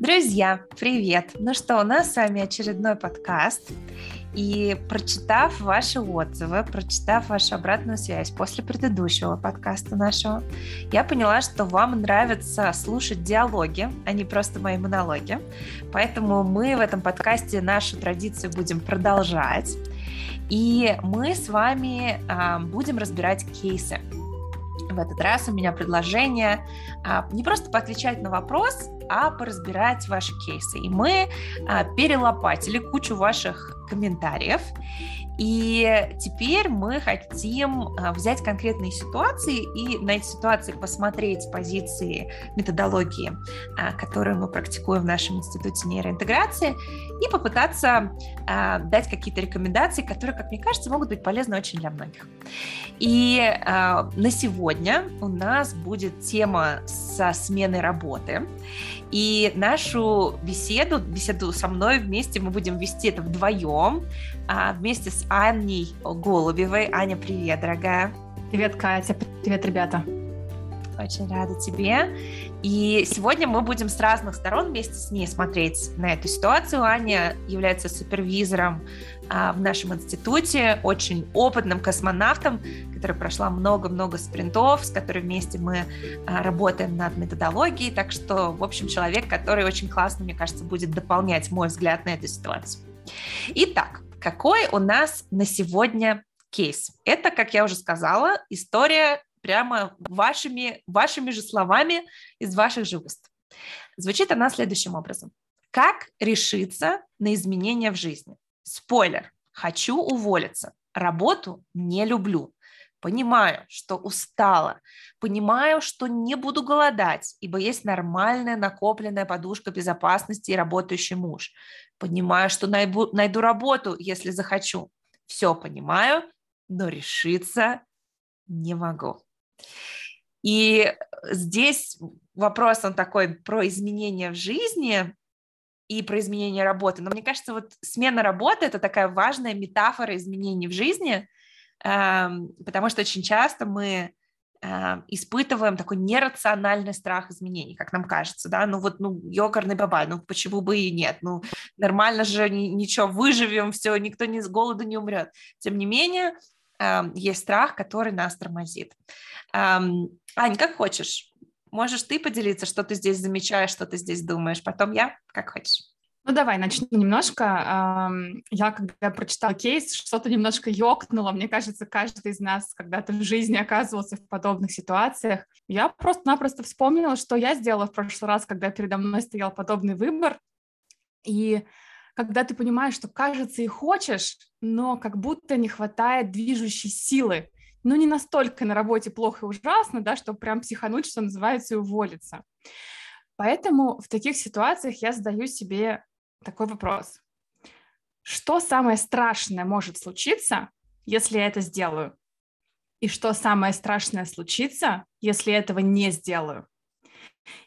Друзья, привет! Ну что, у нас с вами очередной подкаст. И прочитав ваши отзывы, прочитав вашу обратную связь после предыдущего подкаста нашего, я поняла, что вам нравится слушать диалоги, а не просто мои монологи. Поэтому мы в этом подкасте нашу традицию будем продолжать. И мы с вами а, будем разбирать кейсы. В этот раз у меня предложение а, не просто поотвечать на вопрос, а поразбирать ваши кейсы. И мы а, перелопатили кучу ваших комментариев и теперь мы хотим а, взять конкретные ситуации и на эти ситуации посмотреть позиции методологии, а, которую мы практикуем в нашем институте нейроинтеграции, и попытаться а, дать какие-то рекомендации, которые, как мне кажется, могут быть полезны очень для многих. И на сегодня у нас будет тема со сменой работы. И нашу беседу, беседу со мной вместе мы будем вести это вдвоем, вместе с Анней Голубевой. Аня, привет, дорогая. Привет, Катя. Привет, ребята. Очень рада тебе. И сегодня мы будем с разных сторон вместе с ней смотреть на эту ситуацию. Аня является супервизором а, в нашем институте, очень опытным космонавтом, который прошла много-много спринтов, с которой вместе мы а, работаем над методологией. Так что, в общем, человек, который очень классно, мне кажется, будет дополнять мой взгляд на эту ситуацию. Итак, какой у нас на сегодня кейс? Это, как я уже сказала, история прямо вашими, вашими же словами из ваших же уст. Звучит она следующим образом. Как решиться на изменения в жизни? Спойлер. Хочу уволиться. Работу не люблю. Понимаю, что устала. Понимаю, что не буду голодать, ибо есть нормальная накопленная подушка безопасности и работающий муж. Понимаю, что найду, найду работу, если захочу. Все понимаю, но решиться не могу. И здесь вопрос он такой про изменения в жизни и про изменение работы. Но мне кажется, вот смена работы – это такая важная метафора изменений в жизни – Эм, потому что очень часто мы эм, испытываем такой нерациональный страх изменений, как нам кажется, да, ну вот, ну, ёкарный бабай, ну почему бы и нет, ну нормально же, ничего, выживем, все, никто не с голоду не умрет. Тем не менее, эм, есть страх, который нас тормозит. Ань, как хочешь, можешь ты поделиться, что ты здесь замечаешь, что ты здесь думаешь, потом я, как хочешь. Ну, давай начну немножко. Я, когда прочитала кейс, что-то немножко ёкнуло. Мне кажется, каждый из нас когда-то в жизни оказывался в подобных ситуациях. Я просто-напросто вспомнила, что я сделала в прошлый раз, когда передо мной стоял подобный выбор. И когда ты понимаешь, что кажется и хочешь, но как будто не хватает движущей силы. Ну, не настолько на работе плохо и ужасно, да, чтобы прям психануть, что называется, и уволиться. Поэтому в таких ситуациях я задаю себе такой вопрос. Что самое страшное может случиться, если я это сделаю? И что самое страшное случится, если этого не сделаю?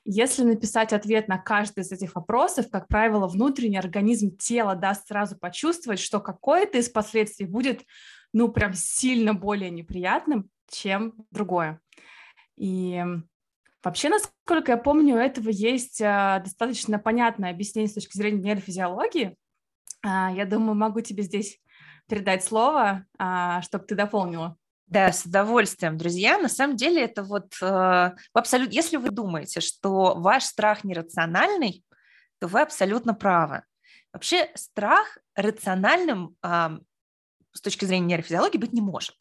Если написать ответ на каждый из этих вопросов, как правило, внутренний организм тела даст сразу почувствовать, что какое-то из последствий будет, ну, прям сильно более неприятным, чем другое. И Вообще, насколько я помню, у этого есть а, достаточно понятное объяснение с точки зрения нейрофизиологии. А, я думаю, могу тебе здесь передать слово, а, чтобы ты дополнила. Да, с удовольствием, друзья. На самом деле это вот э, абсолютно, если вы думаете, что ваш страх нерациональный, то вы абсолютно правы. Вообще страх рациональным э, с точки зрения нейрофизиологии быть не может,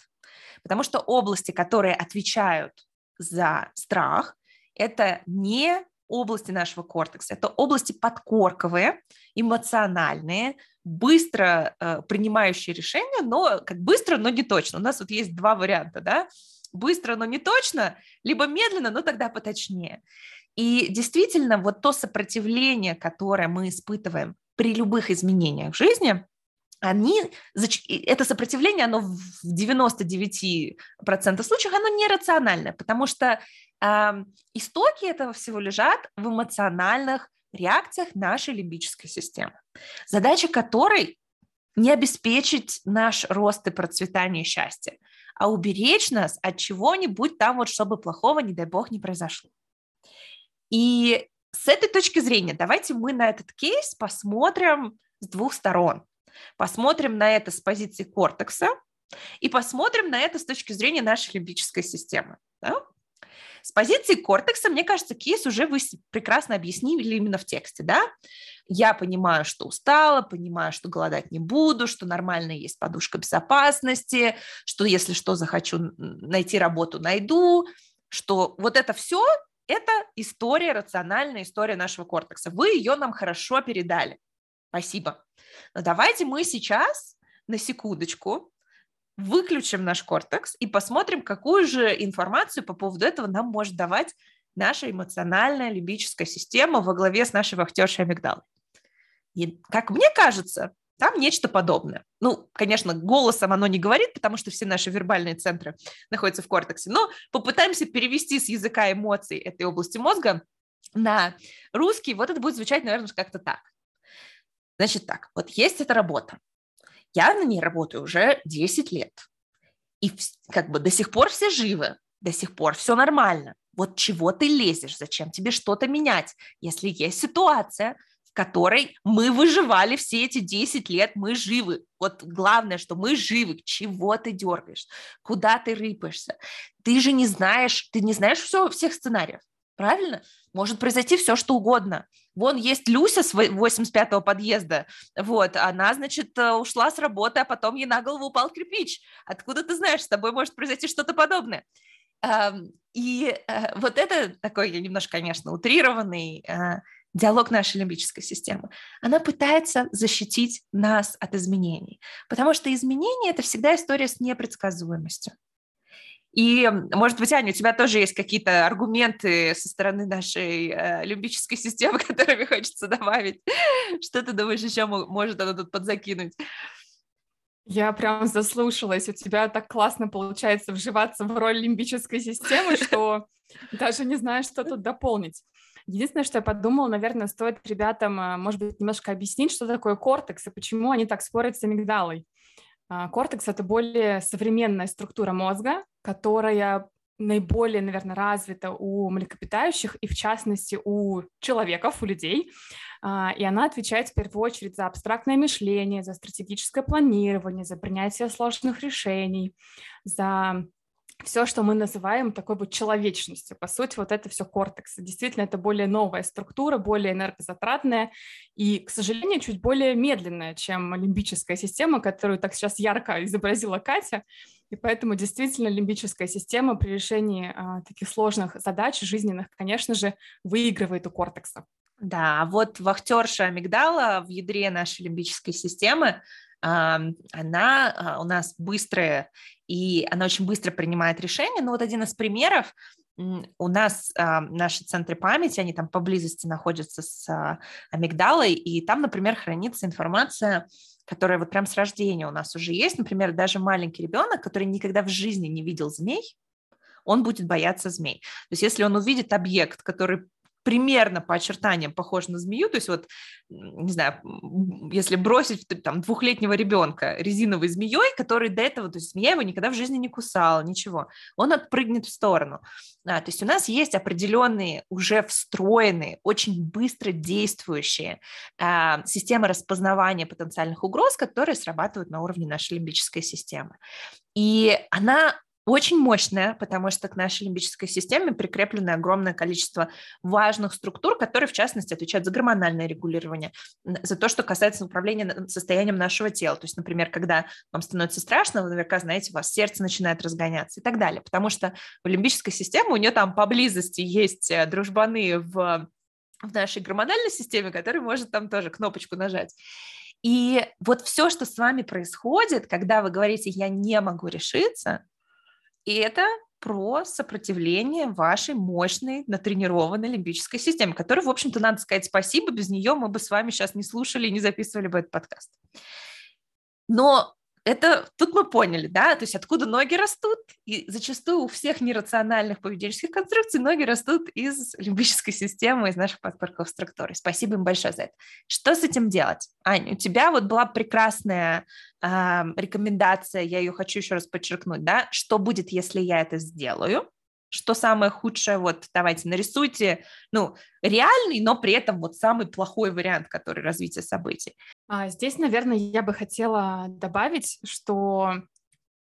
потому что области, которые отвечают за страх, это не области нашего кортекса, это области подкорковые, эмоциональные, быстро э, принимающие решения, но как быстро, но не точно. У нас вот есть два варианта, да, быстро, но не точно, либо медленно, но тогда поточнее. И действительно, вот то сопротивление, которое мы испытываем при любых изменениях в жизни, они, это сопротивление, оно в 99% случаев, оно нерациональное, потому что истоки этого всего лежат в эмоциональных реакциях нашей лимбической системы, задача которой не обеспечить наш рост и процветание и счастье, а уберечь нас от чего-нибудь там вот, чтобы плохого, не дай бог, не произошло. И с этой точки зрения давайте мы на этот кейс посмотрим с двух сторон. Посмотрим на это с позиции кортекса и посмотрим на это с точки зрения нашей лимбической системы. Да? С позиции кортекса, мне кажется, кейс уже вы прекрасно объяснили именно в тексте, да? Я понимаю, что устала, понимаю, что голодать не буду, что нормально есть подушка безопасности, что если что захочу найти работу, найду, что вот это все – это история, рациональная история нашего кортекса. Вы ее нам хорошо передали. Спасибо. Но давайте мы сейчас на секундочку выключим наш кортекс и посмотрим, какую же информацию по поводу этого нам может давать наша эмоциональная лимбическая система во главе с нашей вахтершей амигдалой. И, как мне кажется, там нечто подобное. Ну, конечно, голосом оно не говорит, потому что все наши вербальные центры находятся в кортексе, но попытаемся перевести с языка эмоций этой области мозга на русский, вот это будет звучать, наверное, как-то так. Значит так, вот есть эта работа, я на ней работаю уже 10 лет. И как бы до сих пор все живы, до сих пор все нормально. Вот чего ты лезешь, зачем тебе что-то менять, если есть ситуация, в которой мы выживали все эти 10 лет, мы живы. Вот главное, что мы живы, чего ты дергаешь, куда ты рыпаешься. Ты же не знаешь, ты не знаешь все, всех сценариев, правильно? Может произойти все, что угодно. Вон есть Люся с 85-го подъезда, вот, она, значит, э, ушла с работы, а потом ей на голову упал кирпич. Откуда ты знаешь, с тобой может произойти что-то подобное? И э, вот это такой немножко, конечно, утрированный э, диалог нашей лимбической системы. Она пытается защитить нас от изменений, потому что изменения – это всегда история с непредсказуемостью. И, может быть, Аня, у тебя тоже есть какие-то аргументы со стороны нашей э, лимбической системы, которыми хочется добавить. Что ты думаешь, еще может она тут подзакинуть? Я прям заслушалась. У тебя так классно получается вживаться в роль лимбической системы, что даже не знаю, что тут дополнить. Единственное, что я подумала, наверное, стоит ребятам, э, может быть, немножко объяснить, что такое кортекс и почему они так спорят с амигдалой. А, кортекс — это более современная структура мозга, которая наиболее, наверное, развита у млекопитающих и, в частности, у человеков, у людей. А, и она отвечает в первую очередь за абстрактное мышление, за стратегическое планирование, за принятие сложных решений, за все, что мы называем такой вот человечностью. По сути, вот это все кортекс. Действительно, это более новая структура, более энергозатратная и, к сожалению, чуть более медленная, чем лимбическая система, которую так сейчас ярко изобразила Катя. И поэтому действительно лимбическая система при решении а, таких сложных задач жизненных, конечно же, выигрывает у кортекса. Да, вот вахтерша амигдала в ядре нашей лимбической системы она а, у нас быстрая, и она очень быстро принимает решения. Но вот один из примеров, у нас э, наши центры памяти, они там поблизости находятся с э, амигдалой, и там, например, хранится информация, которая вот прям с рождения у нас уже есть. Например, даже маленький ребенок, который никогда в жизни не видел змей, он будет бояться змей. То есть если он увидит объект, который примерно по очертаниям похож на змею, то есть вот, не знаю, если бросить там двухлетнего ребенка резиновой змеей, который до этого, то есть змея его никогда в жизни не кусала, ничего, он отпрыгнет в сторону. А, то есть у нас есть определенные уже встроенные, очень быстро действующие а, системы распознавания потенциальных угроз, которые срабатывают на уровне нашей лимбической системы. И она очень мощная, потому что к нашей лимбической системе прикреплено огромное количество важных структур, которые, в частности, отвечают за гормональное регулирование, за то, что касается управления состоянием нашего тела. То есть, например, когда вам становится страшно, вы наверняка знаете, у вас сердце начинает разгоняться и так далее, потому что в лимбической системе у нее там поблизости есть э, дружбаны в, в нашей гормональной системе, который может там тоже кнопочку нажать. И вот все, что с вами происходит, когда вы говорите «я не могу решиться», и это про сопротивление вашей мощной, натренированной лимбической системе, которой, в общем-то, надо сказать спасибо, без нее мы бы с вами сейчас не слушали и не записывали бы этот подкаст. Но это тут мы поняли, да, то есть откуда ноги растут, и зачастую у всех нерациональных поведенческих конструкций ноги растут из лимбической системы, из наших подпорков структуры. Спасибо им большое за это. Что с этим делать? Аня, у тебя вот была прекрасная э, рекомендация, я ее хочу еще раз подчеркнуть, да, что будет, если я это сделаю? что самое худшее, вот давайте нарисуйте, ну, реальный, но при этом вот самый плохой вариант, который развития событий. А здесь, наверное, я бы хотела добавить, что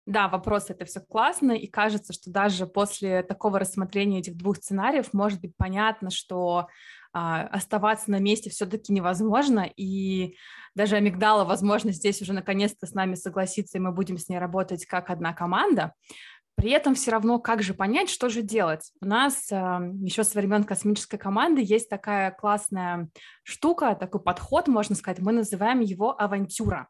да, вопрос это все классно, и кажется, что даже после такого рассмотрения этих двух сценариев может быть понятно, что а, оставаться на месте все-таки невозможно, и даже амигдала, возможно, здесь уже наконец-то с нами согласится, и мы будем с ней работать как одна команда. При этом все равно, как же понять, что же делать? У нас э, еще со времен космической команды есть такая классная штука, такой подход, можно сказать, мы называем его авантюра.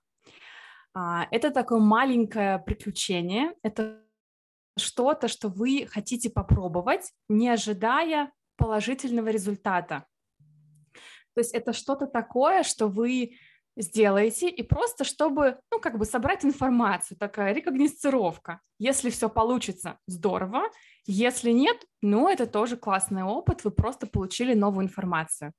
А, это такое маленькое приключение, это что-то, что вы хотите попробовать, не ожидая положительного результата. То есть это что-то такое, что вы сделаете, и просто чтобы, ну, как бы собрать информацию, такая рекогносцировка. Если все получится, здорово. Если нет, ну, это тоже классный опыт, вы просто получили новую информацию.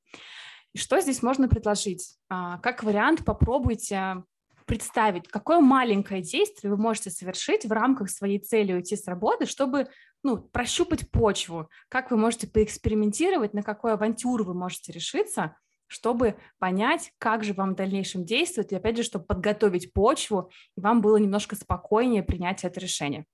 И что здесь можно предложить? А, как вариант, попробуйте представить, какое маленькое действие вы можете совершить в рамках своей цели уйти с работы, чтобы ну, прощупать почву, как вы можете поэкспериментировать, на какую авантюру вы можете решиться – чтобы понять, как же вам в дальнейшем действовать, и опять же, чтобы подготовить почву, и вам было немножко спокойнее принять это решение.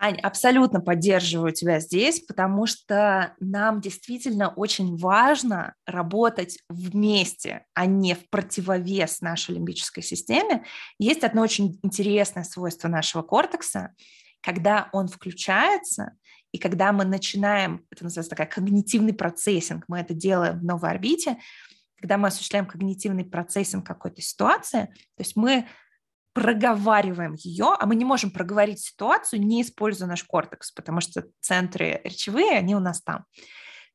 Ань, абсолютно поддерживаю тебя здесь, потому что нам действительно очень важно работать вместе, а не в противовес нашей лимбической системе. Есть одно очень интересное свойство нашего кортекса. Когда он включается, и когда мы начинаем, это называется такая когнитивный процессинг, мы это делаем в новой орбите, когда мы осуществляем когнитивный процессинг какой-то ситуации, то есть мы проговариваем ее, а мы не можем проговорить ситуацию, не используя наш кортекс, потому что центры речевые, они у нас там,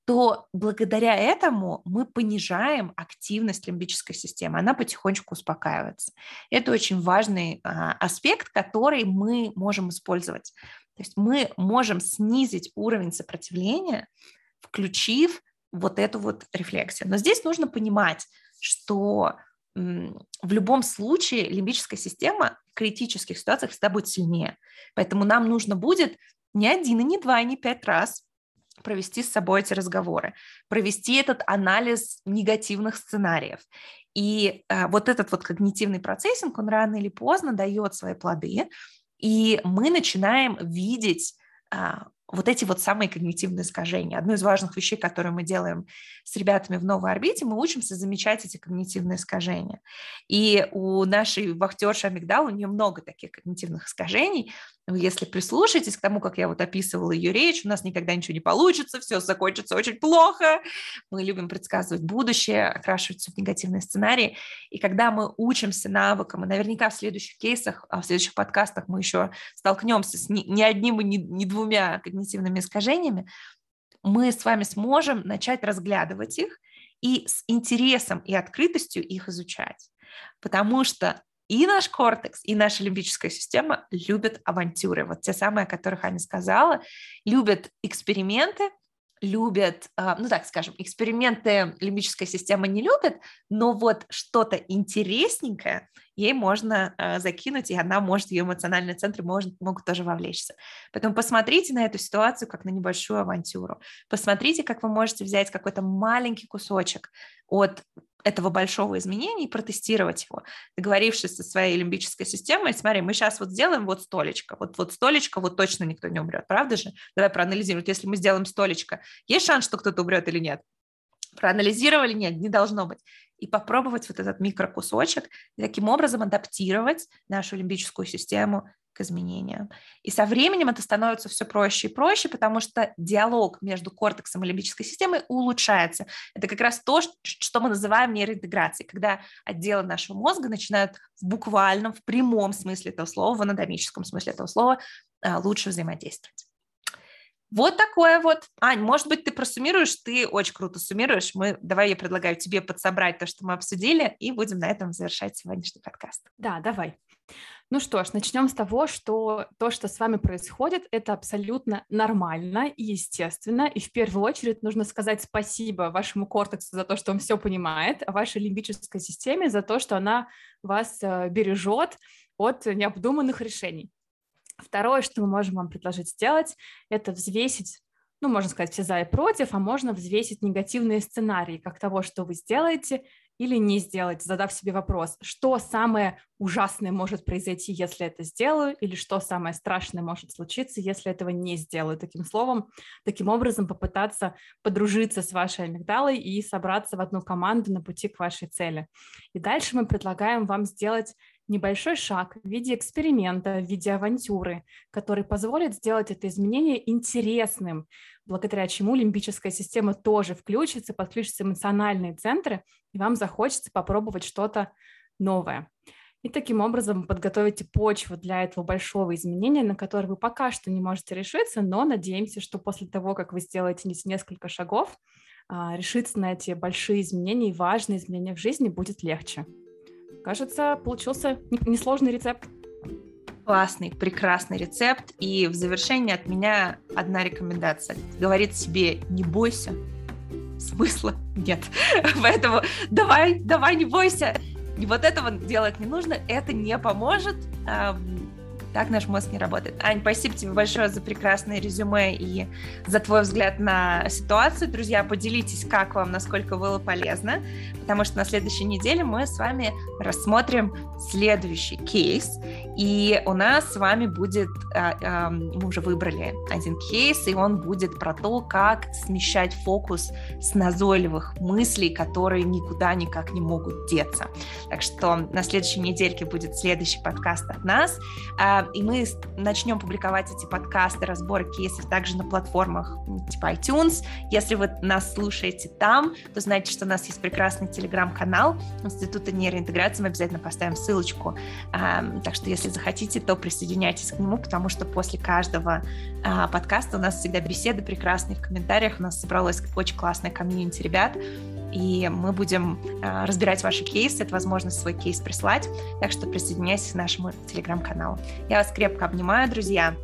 то благодаря этому мы понижаем активность лимбической системы, она потихонечку успокаивается. Это очень важный а, аспект, который мы можем использовать. То есть мы можем снизить уровень сопротивления, включив вот эту вот рефлексию. Но здесь нужно понимать, что в любом случае лимбическая система в критических ситуациях всегда будет сильнее. Поэтому нам нужно будет не один, и не два, и не пять раз провести с собой эти разговоры, провести этот анализ негативных сценариев. И э, вот этот вот когнитивный процессинг, он рано или поздно дает свои плоды, и мы начинаем видеть а, вот эти вот самые когнитивные искажения. Одно из важных вещей, которые мы делаем с ребятами в новой орбите, мы учимся замечать эти когнитивные искажения. И у нашей вахтерши Амигдал, у нее много таких когнитивных искажений. Вы, если прислушаетесь к тому, как я вот описывала ее речь, у нас никогда ничего не получится, все закончится очень плохо. Мы любим предсказывать будущее, окрашивать все в негативные сценарии. И когда мы учимся навыкам, и наверняка в следующих кейсах, а в следующих подкастах мы еще столкнемся с не одним и не двумя когнитивными искажениями, мы с вами сможем начать разглядывать их и с интересом и открытостью их изучать. Потому что и наш кортекс, и наша лимбическая система любят авантюры. Вот те самые, о которых Аня сказала, любят эксперименты, любят, а, ну так скажем, эксперименты лимбическая система не любит, но вот что-то интересненькое ей можно э, закинуть, и она может, ее эмоциональные центры может, могут тоже вовлечься. Поэтому посмотрите на эту ситуацию как на небольшую авантюру. Посмотрите, как вы можете взять какой-то маленький кусочек от этого большого изменения и протестировать его, договорившись со своей лимбической системой, смотри, мы сейчас вот сделаем вот столечко, вот, вот столечко, вот точно никто не умрет, правда же? Давай проанализируем, вот если мы сделаем столечко, есть шанс, что кто-то умрет или нет? Проанализировали? Нет, не должно быть и попробовать вот этот микрокусочек и таким образом адаптировать нашу лимбическую систему к изменениям. И со временем это становится все проще и проще, потому что диалог между кортексом и лимбической системой улучшается. Это как раз то, что мы называем нейроинтеграцией, когда отделы нашего мозга начинают в буквальном, в прямом смысле этого слова, в анатомическом смысле этого слова а, лучше взаимодействовать. Вот такое вот. Ань, может быть, ты просуммируешь, ты очень круто суммируешь. Мы, давай я предлагаю тебе подсобрать то, что мы обсудили, и будем на этом завершать сегодняшний подкаст. Да, давай. Ну что ж, начнем с того, что то, что с вами происходит, это абсолютно нормально и естественно. И в первую очередь нужно сказать спасибо вашему кортексу за то, что он все понимает, а вашей лимбической системе за то, что она вас э, бережет от необдуманных решений. Второе, что мы можем вам предложить сделать, это взвесить ну, можно сказать, все за и против, а можно взвесить негативные сценарии, как того, что вы сделаете или не сделаете, задав себе вопрос, что самое ужасное может произойти, если это сделаю, или что самое страшное может случиться, если этого не сделаю. Таким словом, таким образом попытаться подружиться с вашей амигдалой и собраться в одну команду на пути к вашей цели. И дальше мы предлагаем вам сделать небольшой шаг в виде эксперимента, в виде авантюры, который позволит сделать это изменение интересным, благодаря чему лимбическая система тоже включится, подключатся эмоциональные центры, и вам захочется попробовать что-то новое. И таким образом подготовите почву для этого большого изменения, на которое вы пока что не можете решиться, но надеемся, что после того, как вы сделаете несколько шагов, а, решиться на эти большие изменения и важные изменения в жизни будет легче. Кажется, получился несложный рецепт. Классный, прекрасный рецепт. И в завершение от меня одна рекомендация. Говорит себе, не бойся. Смысла нет. Поэтому давай, давай, не бойся. И вот этого делать не нужно, это не поможет. Так наш мозг не работает. Ань, спасибо тебе большое за прекрасное резюме и за твой взгляд на ситуацию. Друзья, поделитесь, как вам, насколько было полезно, потому что на следующей неделе мы с вами рассмотрим следующий кейс, и у нас с вами будет, а, мы уже выбрали один кейс, и он будет про то, как смещать фокус с назойливых мыслей, которые никуда никак не могут деться. Так что на следующей недельке будет следующий подкаст от нас. А, и мы начнем публиковать эти подкасты, разборы кейсов также на платформах типа iTunes. Если вы нас слушаете там, то знаете, что у нас есть прекрасный телеграм-канал Института нейроинтеграции, мы обязательно поставим ссылочку. Так что если захотите, то присоединяйтесь к нему, потому что после каждого а, подкаста у нас всегда беседы прекрасные в комментариях, у нас собралось очень классное комьюнити ребят, и мы будем э, разбирать ваши кейсы, это возможность свой кейс прислать, так что присоединяйтесь к нашему телеграм-каналу. Я вас крепко обнимаю, друзья.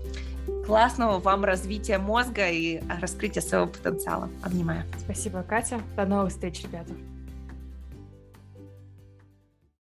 Классного вам развития мозга и раскрытия своего потенциала. Обнимаю. Спасибо, Катя. До новых встреч, ребята.